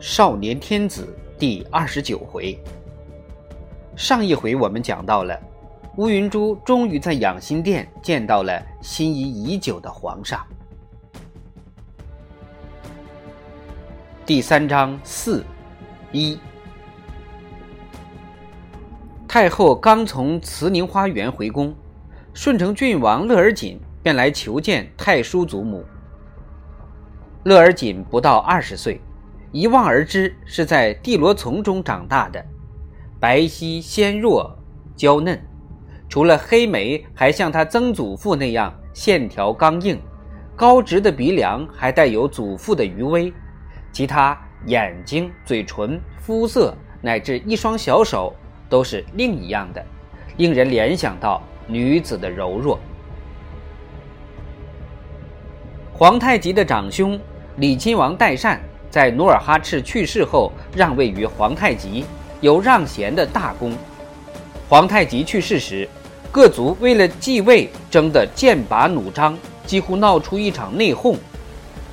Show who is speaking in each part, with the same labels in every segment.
Speaker 1: 少年天子第二十九回。上一回我们讲到了，乌云珠终于在养心殿见到了心仪已久的皇上。第三章四一，太后刚从慈宁花园回宫，顺承郡王乐尔锦便来求见太叔祖母。乐尔锦不到二十岁。一望而知是在地罗丛中长大的，白皙纤弱娇嫩，除了黑眉，还像他曾祖父那样线条刚硬，高直的鼻梁还带有祖父的余威，其他眼睛、嘴唇、肤色乃至一双小手都是另一样的，令人联想到女子的柔弱。皇太极的长兄李亲王代善。在努尔哈赤去世后，让位于皇太极，有让贤的大功。皇太极去世时，各族为了继位争得剑拔弩张，几乎闹出一场内讧。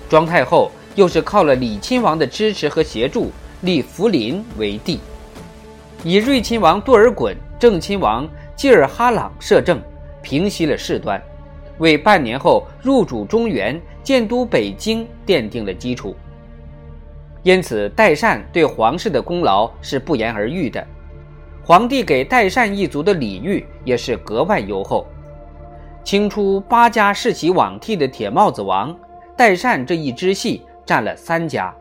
Speaker 1: 庄太后又是靠了李亲王的支持和协助，立福临为帝，以睿亲王多尔衮、正亲王济尔哈朗摄政，平息了事端，为半年后入主中原、建都北京奠定了基础。因此，代善对皇室的功劳是不言而喻的。皇帝给代善一族的礼遇也是格外优厚。清初八家世袭罔替的铁帽子王，代善这一支系占了三家。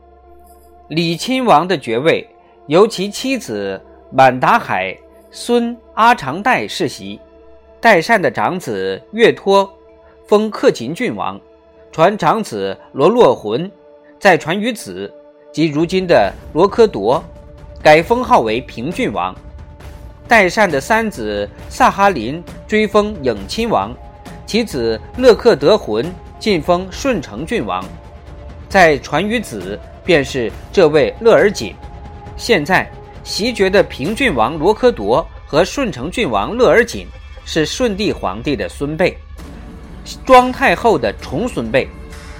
Speaker 1: 李亲王的爵位由其妻子满达海孙阿长代世袭，代善的长子岳托封克勤郡王，传长子罗洛浑，再传于子。即如今的罗科铎，改封号为平郡王。代善的三子萨哈林追封颖亲王，其子勒克德浑晋封顺承郡王。再传于子，便是这位勒尔锦。现在袭爵的平郡王罗科铎和顺承郡王勒尔锦是顺帝皇帝的孙辈，庄太后的重孙辈。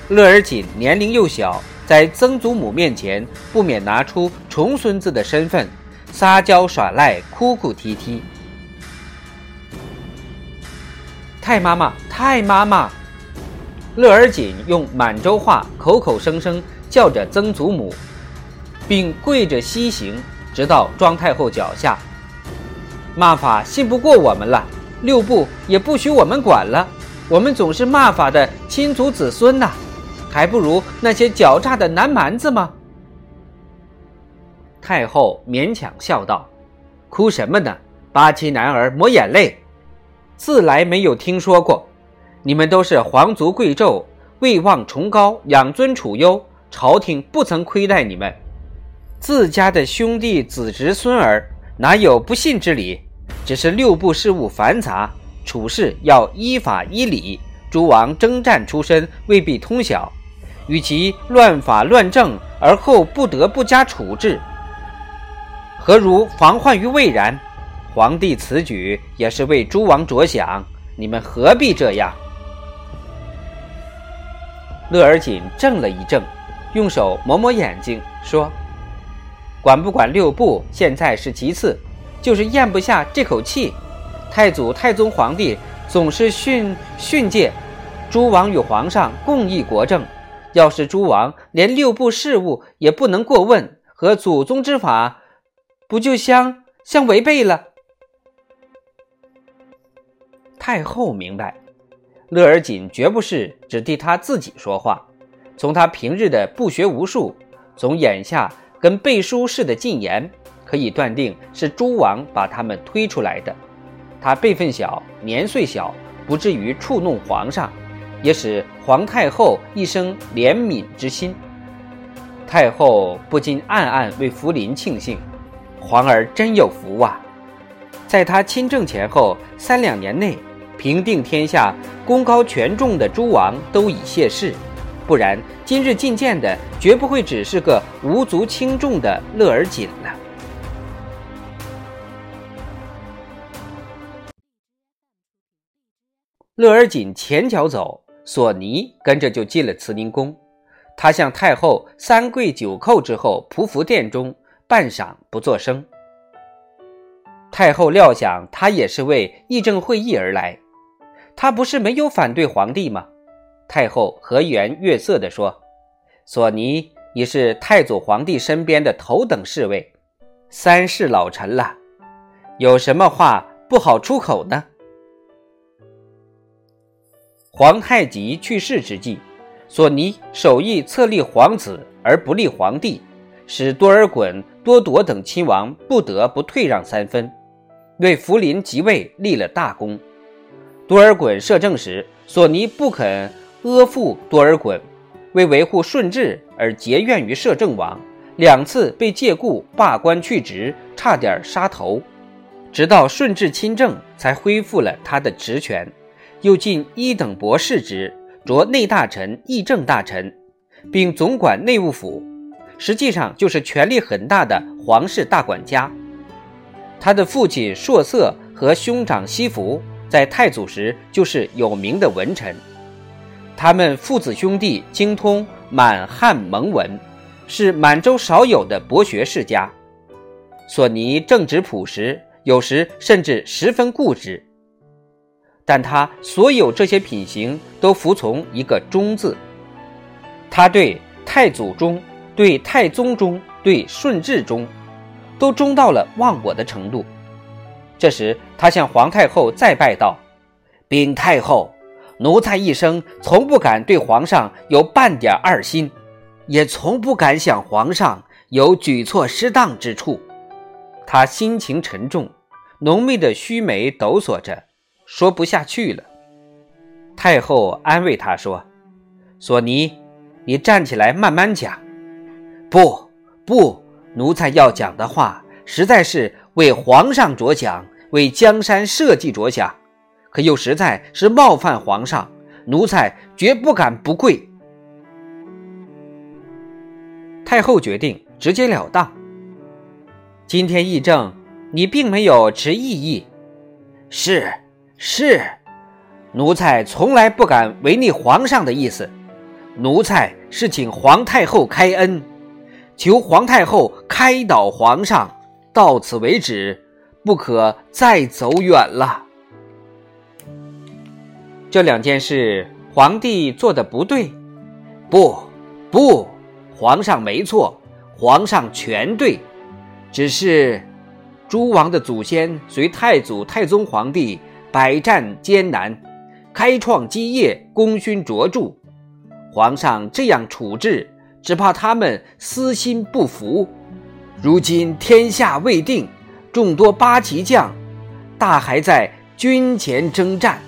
Speaker 1: 勒尔锦年龄又小。在曾祖母面前，不免拿出重孙子的身份，撒娇耍赖，哭哭啼啼。太妈妈，太妈妈！乐尔锦用满洲话口口声声叫着曾祖母，并跪着西行，直到庄太后脚下。骂法信不过我们了，六部也不许我们管了，我们总是骂法的亲族子孙呐。还不如那些狡诈的南蛮子吗？太后勉强笑道：“哭什么呢？八旗男儿抹眼泪，自来没有听说过。你们都是皇族贵胄，位望崇高，养尊处优，朝廷不曾亏待你们。自家的兄弟子侄孙儿，哪有不信之理？只是六部事务繁杂，处事要依法依理。诸王征战出身，未必通晓。”与其乱法乱政而后不得不加处置，何如防患于未然？皇帝此举也是为诸王着想，你们何必这样？乐而锦怔了一怔，用手抹抹眼睛，说：“管不管六部，现在是其次，就是咽不下这口气。太祖、太宗皇帝总是训训诫诸王与皇上共议国政。”要是诸王连六部事务也不能过问，和祖宗之法不就相相违背了？太后明白，乐而锦绝不是只替他自己说话。从他平日的不学无术，从眼下跟背书似的进言，可以断定是诸王把他们推出来的。他辈分小，年岁小，不至于触怒皇上。也使皇太后一生怜悯之心。太后不禁暗暗为福临庆幸，皇儿真有福啊！在他亲政前后三两年内，平定天下功高权重的诸王都已谢世，不然今日觐见的绝不会只是个无足轻重的乐尔锦了。乐尔锦前脚走。索尼跟着就进了慈宁宫，他向太后三跪九叩之后，匍匐殿中，半晌不作声。太后料想他也是为议政会议而来，他不是没有反对皇帝吗？太后和颜悦色地说：“索尼已是太祖皇帝身边的头等侍卫，三世老臣了，有什么话不好出口呢？”皇太极去世之际。索尼首意册立皇子而不立皇帝，使多尔衮、多铎等亲王不得不退让三分，为福临即位立了大功。多尔衮摄政时，索尼不肯阿附多尔衮，为维护顺治而结怨于摄政王，两次被借故罢官去职，差点杀头。直到顺治亲政，才恢复了他的职权，又进一等博士职。着内大臣、议政大臣，并总管内务府，实际上就是权力很大的皇室大管家。他的父亲硕瑟和兄长西福在太祖时就是有名的文臣，他们父子兄弟精通满汉蒙文，是满洲少有的博学世家。索尼正直朴实，有时甚至十分固执。但他所有这些品行都服从一个忠字，他对太祖忠，对太宗忠，对顺治忠，都忠到了忘我的程度。这时，他向皇太后再拜道：“禀太后，奴才一生从不敢对皇上有半点二心，也从不敢想皇上有举措失当之处。”他心情沉重，浓密的须眉抖擞着。说不下去了，太后安慰他说：“索尼，你站起来慢慢讲。不，不，奴才要讲的话，实在是为皇上着想，为江山社稷着想，可又实在是冒犯皇上，奴才绝不敢不跪。”太后决定直截了当：“今天议政，你并没有持异议，是。”是，奴才从来不敢违逆皇上的意思。奴才是请皇太后开恩，求皇太后开导皇上，到此为止，不可再走远了。这两件事，皇帝做的不对，不，不，皇上没错，皇上全对，只是诸王的祖先随太祖、太宗皇帝。百战艰难，开创基业，功勋卓著。皇上这样处置，只怕他们私心不服。如今天下未定，众多八旗将，大还在军前征战。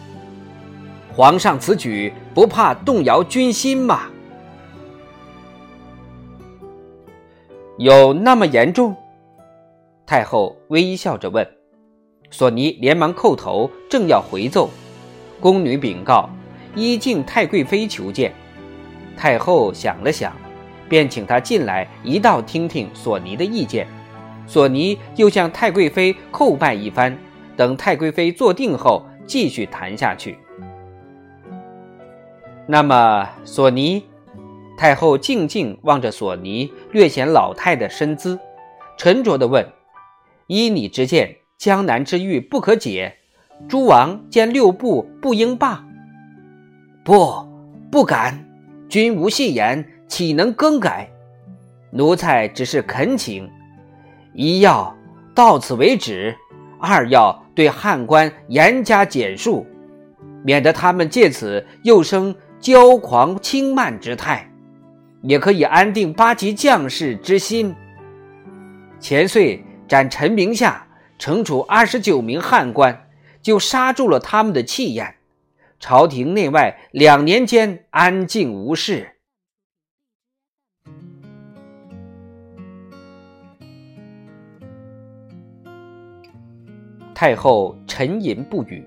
Speaker 1: 皇上此举不怕动摇军心吗？有那么严重？太后微笑着问。索尼连忙叩头，正要回奏，宫女禀告：“依敬太贵妃求见。”太后想了想，便请她进来一道听听索尼的意见。索尼又向太贵妃叩拜一番，等太贵妃坐定后，继续谈下去。那么，索尼，太后静静望着索尼略显老态的身姿，沉着地问：“依你之见？”江南之欲不可解，诸王见六部不应罢。不，不敢。君无戏言，岂能更改？奴才只是恳请：一要到此为止，二要对汉官严加检束，免得他们借此又生骄狂轻慢之态，也可以安定八旗将士之心。前岁斩陈明夏。惩处二十九名汉官，就刹住了他们的气焰。朝廷内外两年间安静无事。太后沉吟不语。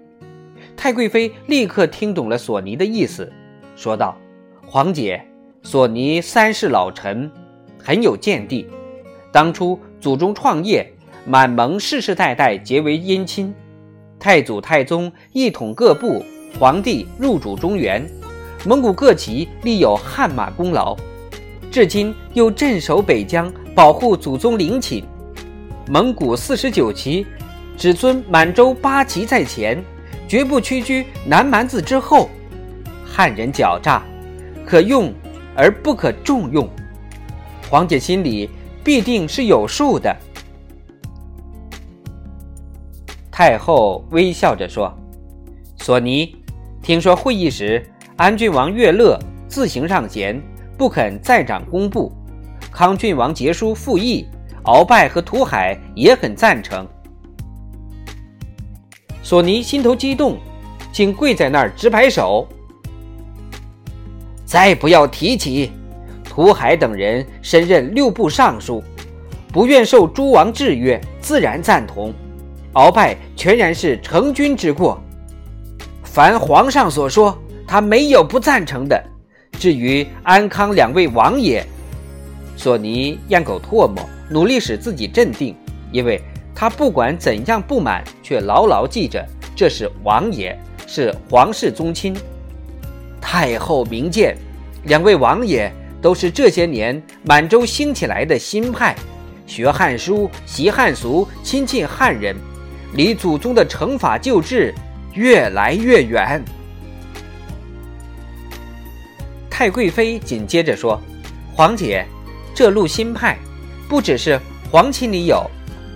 Speaker 1: 太贵妃立刻听懂了索尼的意思，说道：“皇姐，索尼三世老臣，很有见地。当初祖宗创业。”满蒙世世代代结为姻亲，太祖太宗一统各部，皇帝入主中原，蒙古各旗立有汗马功劳，至今又镇守北疆，保护祖宗陵寝。蒙古四十九旗只尊满洲八旗在前，绝不屈居南蛮子之后。汉人狡诈，可用而不可重用。皇姐心里必定是有数的。太后微笑着说：“索尼，听说会议时，安郡王岳乐自行让贤，不肯再掌工部；康郡王杰书复议。”鳌拜和涂海也很赞成。索尼心头激动，竟跪在那儿直摆手。再不要提起，涂海等人身任六部尚书，不愿受诸王制约，自然赞同。鳌拜全然是成君之过，凡皇上所说，他没有不赞成的。至于安康两位王爷，索尼咽口唾沫。努力使自己镇定，因为他不管怎样不满，却牢牢记着这是王爷，是皇室宗亲。太后明鉴，两位王爷都是这些年满洲兴起来的新派，学汉书，习汉俗，亲近汉人，离祖宗的惩罚旧制越来越远。太贵妃紧接着说：“皇姐，这路新派。”不只是皇亲里有，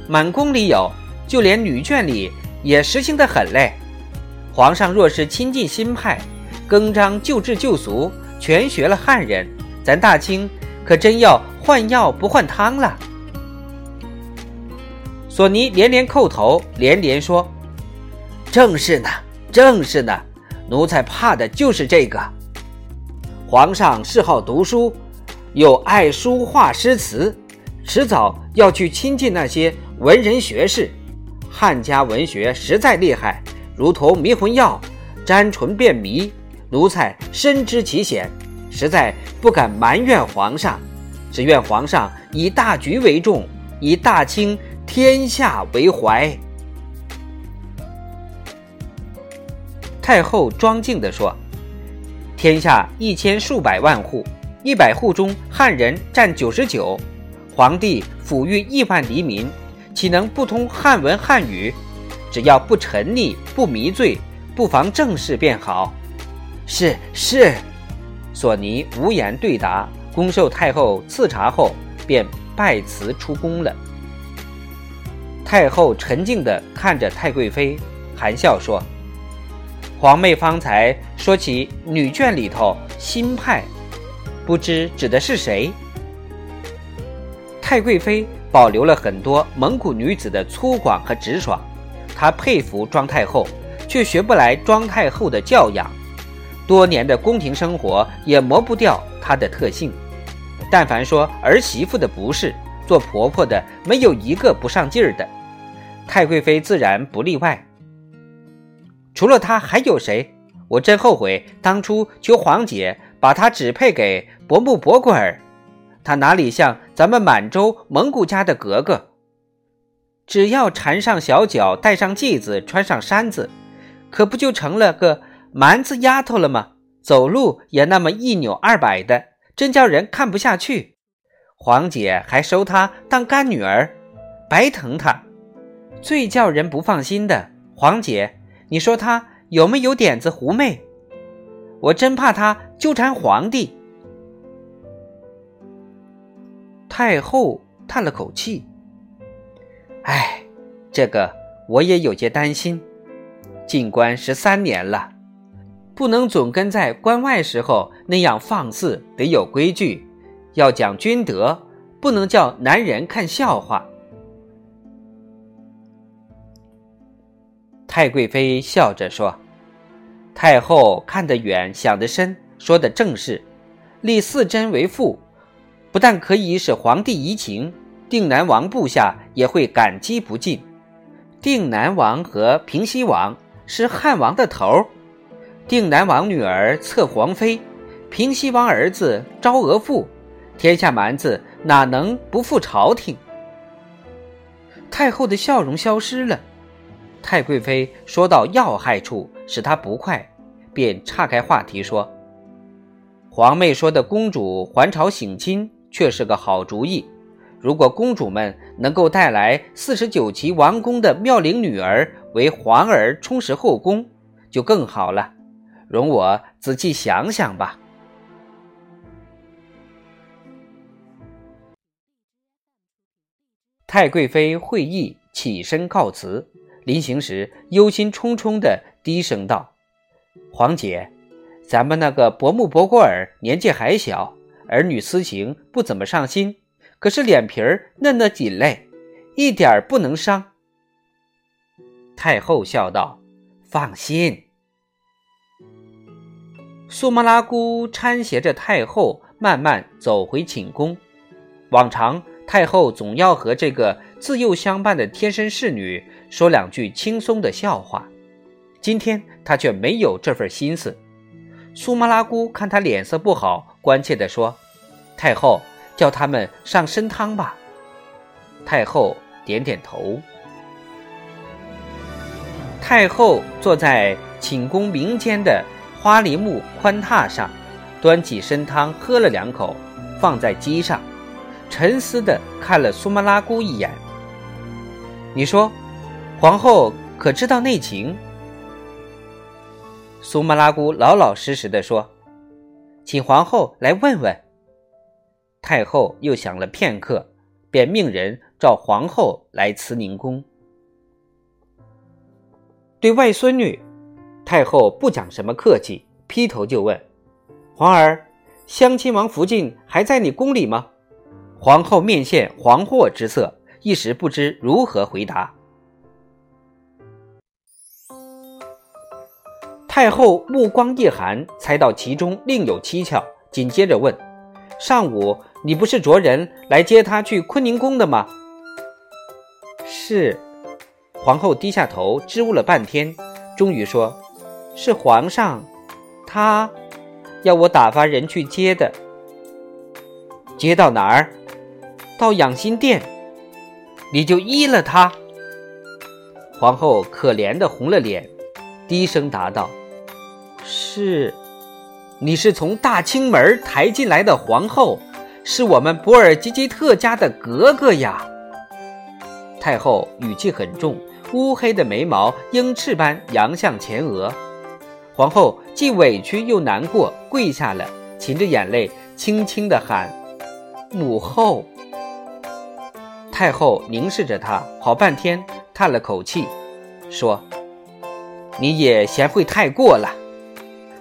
Speaker 1: 满宫里有，就连女眷里也实行的很嘞。皇上若是亲近新派，更张旧制旧俗，全学了汉人，咱大清可真要换药不换汤了。索尼连连叩头，连连说：“正是呢，正是呢，奴才怕的就是这个。皇上嗜好读书，又爱书画诗词。”迟早要去亲近那些文人学士，汉家文学实在厉害，如同迷魂药，沾唇便迷。奴才深知其险，实在不敢埋怨皇上，只愿皇上以大局为重，以大清天下为怀。太后庄敬地说：“天下一千数百万户，一百户中汉人占九十九。”皇帝抚育亿万黎民，岂能不通汉文汉语？只要不沉溺、不迷醉、不妨正事便好。是是，索尼无言对答，恭受太后赐茶后，便拜辞出宫了。太后沉静地看着太贵妃，含笑说：“皇妹方才说起女眷里头新派，不知指的是谁？”太贵妃保留了很多蒙古女子的粗犷和直爽，她佩服庄太后，却学不来庄太后的教养。多年的宫廷生活也磨不掉她的特性。但凡说儿媳妇的不是，做婆婆的没有一个不上劲儿的。太贵妃自然不例外。除了她还有谁？我真后悔当初求皇姐把她指配给伯木伯贵儿。她哪里像咱们满洲蒙古家的格格？只要缠上小脚，戴上髻子，穿上衫子，可不就成了个蛮子丫头了吗？走路也那么一扭二摆的，真叫人看不下去。皇姐还收她当干女儿，白疼她。最叫人不放心的，皇姐，你说她有没有点子狐媚？我真怕她纠缠皇帝。太后叹了口气：“哎，这个我也有些担心。进关十三年了，不能总跟在关外时候那样放肆，得有规矩，要讲君德，不能叫男人看笑话。”太贵妃笑着说：“太后看得远，想得深，说的正是，立四贞为父。”不但可以使皇帝移情，定南王部下也会感激不尽。定南王和平西王是汉王的头儿定南王女儿侧皇妃，平西王儿子昭娥父，天下蛮子哪能不负朝廷？太后的笑容消失了。太贵妃说到要害处，使她不快，便岔开话题说：“皇妹说的公主还朝省亲却是个好主意。如果公主们能够带来四十九旗王宫的妙龄女儿为皇儿充实后宫，就更好了。容我仔细想想吧。太贵妃会意，起身告辞。临行时，忧心忡忡地低声道：“皇姐，咱们那个伯木伯过尔年纪还小，儿女私情不怎么上心，可是脸皮儿嫩得紧嘞，一点不能伤。”太后笑道：“放心。”苏麻拉姑搀携着太后，慢慢走回寝宫。往常。太后总要和这个自幼相伴的贴身侍女说两句轻松的笑话，今天她却没有这份心思。苏麻拉姑看她脸色不好，关切地说：“太后，叫他们上参汤吧。”太后点点头。太后坐在寝宫明间的花梨木宽榻上，端起参汤喝了两口，放在机上。沉思地看了苏麻拉姑一眼。你说，皇后可知道内情？苏麻拉姑老老实实地说：“请皇后来问问。”太后又想了片刻，便命人召皇后来慈宁宫。对外孙女，太后不讲什么客气，劈头就问：“皇儿，襄亲王福晋还在你宫里吗？”皇后面现惶惑之色，一时不知如何回答。太后目光一寒，猜到其中另有蹊跷，紧接着问：“上午你不是着人来接他去坤宁宫的吗？”是。皇后低下头，支吾了半天，终于说：“是皇上，他要我打发人去接的。接到哪儿？”到养心殿，你就依了他。皇后可怜的红了脸，低声答道：“是，你是从大清门抬进来的皇后，是我们博尔济吉特家的格格呀。”太后语气很重，乌黑的眉毛鹰翅般扬向前额。皇后既委屈又难过，跪下了，噙着眼泪，轻轻地喊：“母后。”太后凝视着他，好半天，叹了口气，说：“你也嫌会太过了。”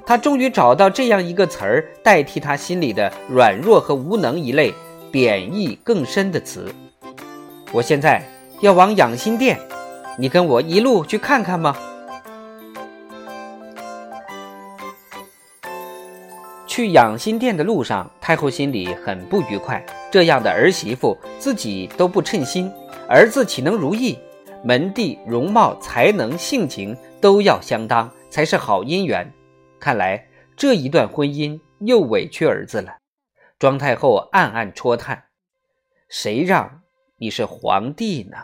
Speaker 1: 他终于找到这样一个词儿，代替他心里的软弱和无能一类贬义更深的词。我现在要往养心殿，你跟我一路去看看吗？去养心殿的路上，太后心里很不愉快。这样的儿媳妇自己都不称心，儿子岂能如意？门第、容貌、才能、性情都要相当，才是好姻缘。看来这一段婚姻又委屈儿子了。庄太后暗暗戳叹：谁让你是皇帝呢？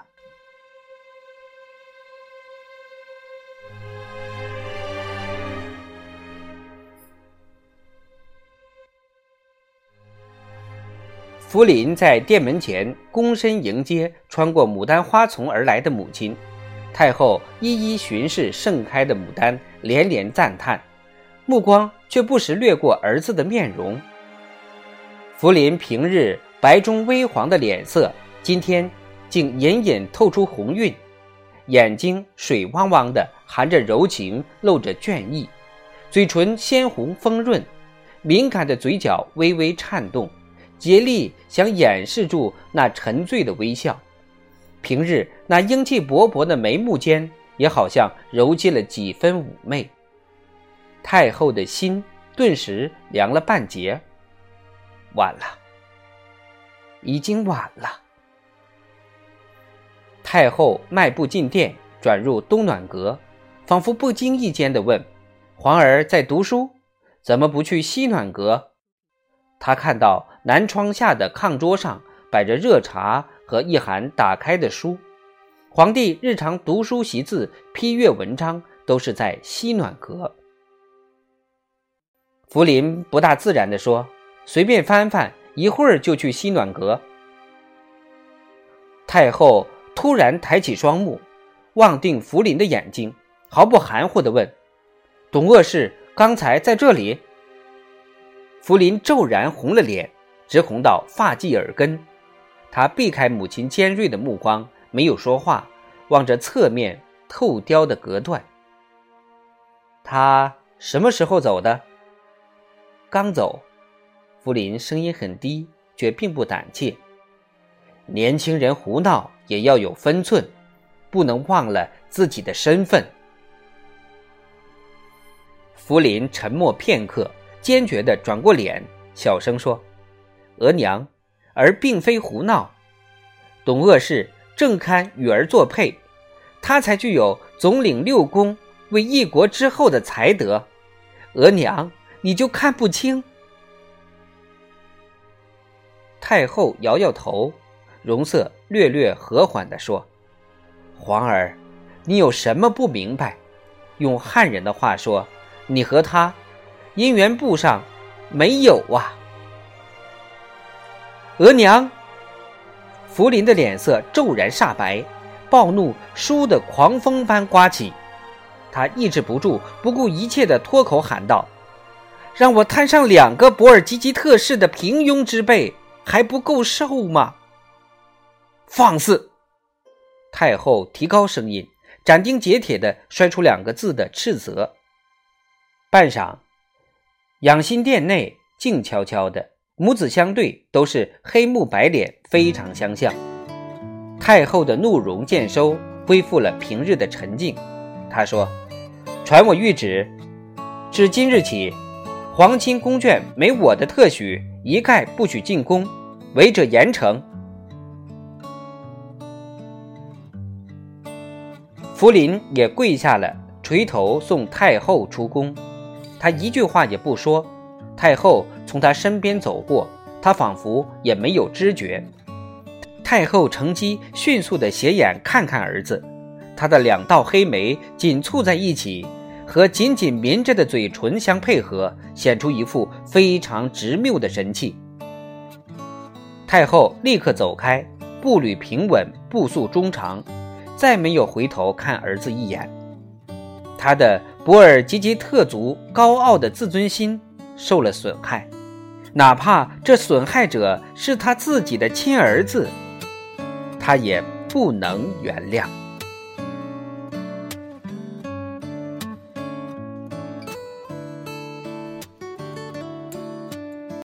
Speaker 1: 福临在殿门前躬身迎接穿过牡丹花丛而来的母亲，太后一一巡视盛开的牡丹，连连赞叹，目光却不时掠过儿子的面容。福临平日白中微黄的脸色，今天竟隐隐透出红晕，眼睛水汪汪的，含着柔情，露着倦意，嘴唇鲜红丰润，敏感的嘴角微微颤动。竭力想掩饰住那沉醉的微笑，平日那英气勃勃的眉目间，也好像揉进了几分妩媚。太后的心顿时凉了半截。晚了，已经晚了。太后迈步进殿，转入东暖阁，仿佛不经意间的问：“皇儿在读书，怎么不去西暖阁？”他看到南窗下的炕桌上摆着热茶和一函打开的书，皇帝日常读书习字、批阅文章都是在西暖阁。福临不大自然地说：“随便翻翻，一会儿就去西暖阁。”太后突然抬起双目，望定福临的眼睛，毫不含糊地问：“董鄂氏刚才在这里？”福临骤然红了脸，直红到发髻耳根。他避开母亲尖锐的目光，没有说话，望着侧面透雕的隔断。他什么时候走的？刚走。福林声音很低，却并不胆怯。年轻人胡闹也要有分寸，不能忘了自己的身份。福林沉默片刻，坚决地转过脸，小声说：“额娘。”而并非胡闹，董鄂氏正堪与儿作配，他才具有总领六宫、为一国之后的才德。额娘，你就看不清？太后摇摇头，容色略略和缓地说：“皇儿，你有什么不明白？用汉人的话说，你和他姻缘簿上没有啊。”额娘，福临的脸色骤然煞白，暴怒倏地狂风般刮起，他抑制不住，不顾一切地脱口喊道：“让我摊上两个博尔济吉特氏的平庸之辈，还不够受吗？”放肆！太后提高声音，斩钉截铁地摔出两个字的斥责。半晌，养心殿内静悄悄的。母子相对，都是黑目白脸，非常相像。太后的怒容渐收，恢复了平日的沉静。她说：“传我谕旨，自今日起，皇亲宫眷没我的特许，一概不许进宫，违者严惩。”福临也跪下了，垂头送太后出宫。他一句话也不说。太后从他身边走过，他仿佛也没有知觉。太后乘机迅速地斜眼看看儿子，他的两道黑眉紧蹙在一起，和紧紧抿着的嘴唇相配合，显出一副非常执拗的神气。太后立刻走开，步履平稳，步速中长，再没有回头看儿子一眼。他的博尔济吉特族高傲的自尊心。受了损害，哪怕这损害者是他自己的亲儿子，他也不能原谅。